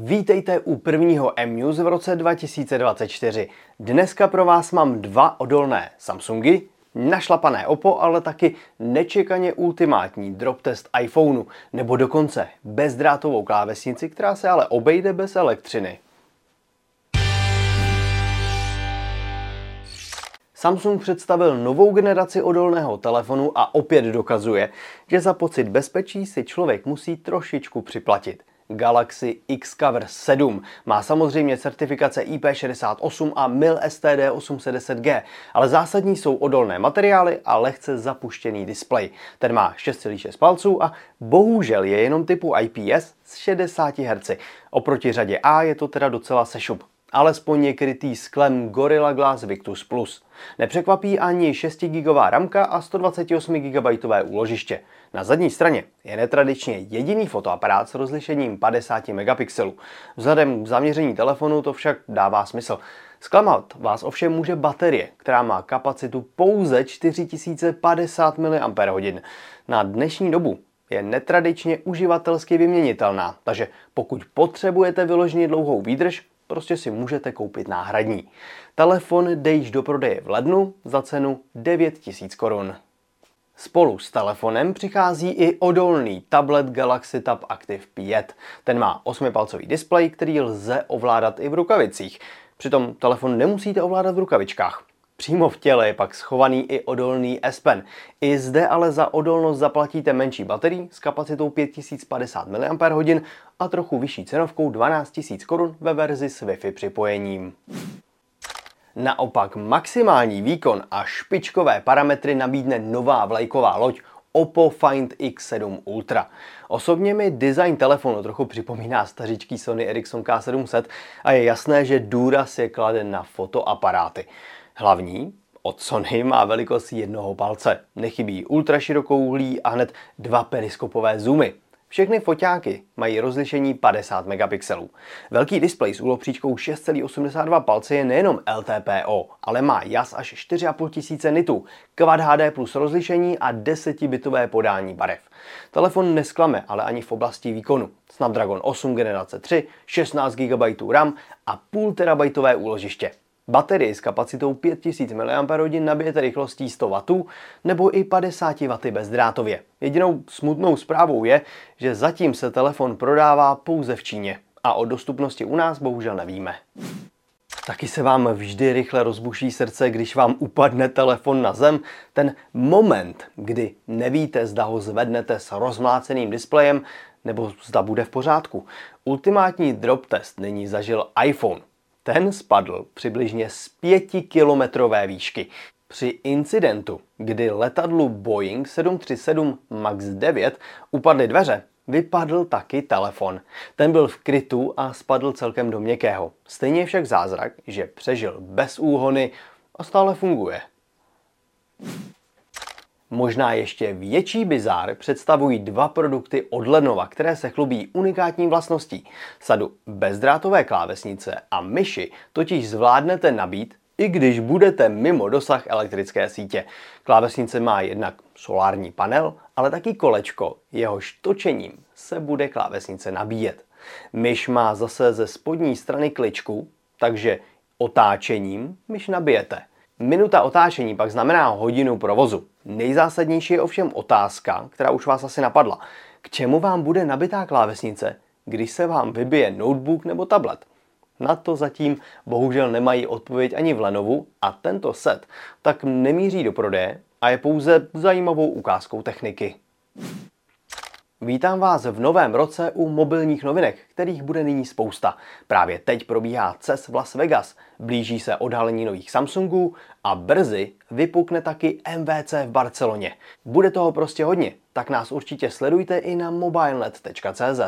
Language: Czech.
Vítejte u prvního M-News v roce 2024. Dneska pro vás mám dva odolné Samsungy, našlapané Oppo, ale taky nečekaně ultimátní drop test iPhoneu, nebo dokonce bezdrátovou klávesnici, která se ale obejde bez elektřiny. Samsung představil novou generaci odolného telefonu a opět dokazuje, že za pocit bezpečí si člověk musí trošičku připlatit. Galaxy Xcover 7 má samozřejmě certifikace IP68 a MIL STD 810G, ale zásadní jsou odolné materiály a lehce zapuštěný displej. Ten má 6,6 palců a bohužel je jenom typu IPS s 60 Hz. Oproti řadě A je to teda docela sešup alespoň je krytý sklem Gorilla Glass Victus Plus. Nepřekvapí ani 6 GB ramka a 128 GB úložiště. Na zadní straně je netradičně jediný fotoaparát s rozlišením 50 megapixelů. Vzhledem k zaměření telefonu to však dává smysl. Zklamat vás ovšem může baterie, která má kapacitu pouze 4050 mAh. Na dnešní dobu je netradičně uživatelsky vyměnitelná, takže pokud potřebujete vyloženě dlouhou výdrž, prostě si můžete koupit náhradní. Telefon jde již do prodeje v lednu za cenu 9000 korun. Spolu s telefonem přichází i odolný tablet Galaxy Tab Active 5. Ten má 8-palcový displej, který lze ovládat i v rukavicích. Přitom telefon nemusíte ovládat v rukavičkách. Přímo v těle je pak schovaný i odolný S Pen. I zde ale za odolnost zaplatíte menší baterii s kapacitou 5050 mAh a trochu vyšší cenovkou 12 000 korun ve verzi s Wi-Fi připojením. Naopak maximální výkon a špičkové parametry nabídne nová vlajková loď Oppo Find X7 Ultra. Osobně mi design telefonu trochu připomíná stařičký Sony Ericsson K700 a je jasné, že důraz je kladen na fotoaparáty. Hlavní od Sony má velikost jednoho palce. Nechybí ultraširokouhlí a hned dva periskopové zoomy. Všechny foťáky mají rozlišení 50 megapixelů. Velký displej s úlopříčkou 6,82 palce je nejenom LTPO, ale má jas až 4,5 tisíce nitů, Quad HD plus rozlišení a 10-bitové podání barev. Telefon nesklame, ale ani v oblasti výkonu. Snapdragon 8 generace 3, 16 GB RAM a půl terabajtové úložiště. Baterii s kapacitou 5000 mAh nabijete rychlostí 100 W nebo i 50 W bezdrátově. Jedinou smutnou zprávou je, že zatím se telefon prodává pouze v Číně a o dostupnosti u nás bohužel nevíme. Taky se vám vždy rychle rozbuší srdce, když vám upadne telefon na zem. Ten moment, kdy nevíte, zda ho zvednete s rozmláceným displejem, nebo zda bude v pořádku. Ultimátní drop test nyní zažil iPhone. Ten spadl přibližně z pětikilometrové výšky. Při incidentu, kdy letadlu Boeing 737 MAX 9 upadly dveře, vypadl taky telefon. Ten byl v krytu a spadl celkem do měkkého. Stejně však zázrak, že přežil bez úhony a stále funguje. Možná ještě větší bizár představují dva produkty od Lenova, které se chlubí unikátní vlastností. Sadu bezdrátové klávesnice a myši totiž zvládnete nabít, i když budete mimo dosah elektrické sítě. Klávesnice má jednak solární panel, ale taky kolečko, jehož točením se bude klávesnice nabíjet. Myš má zase ze spodní strany kličku, takže otáčením myš nabijete. Minuta otáčení pak znamená hodinu provozu. Nejzásadnější je ovšem otázka, která už vás asi napadla. K čemu vám bude nabitá klávesnice, když se vám vybije notebook nebo tablet? Na to zatím bohužel nemají odpověď ani v Lenovu a tento set tak nemíří do prodeje a je pouze zajímavou ukázkou techniky. Vítám vás v novém roce u mobilních novinek, kterých bude nyní spousta. Právě teď probíhá CES v Las Vegas, blíží se odhalení nových Samsungů a brzy vypukne taky MVC v Barceloně. Bude toho prostě hodně, tak nás určitě sledujte i na mobilenet.cz.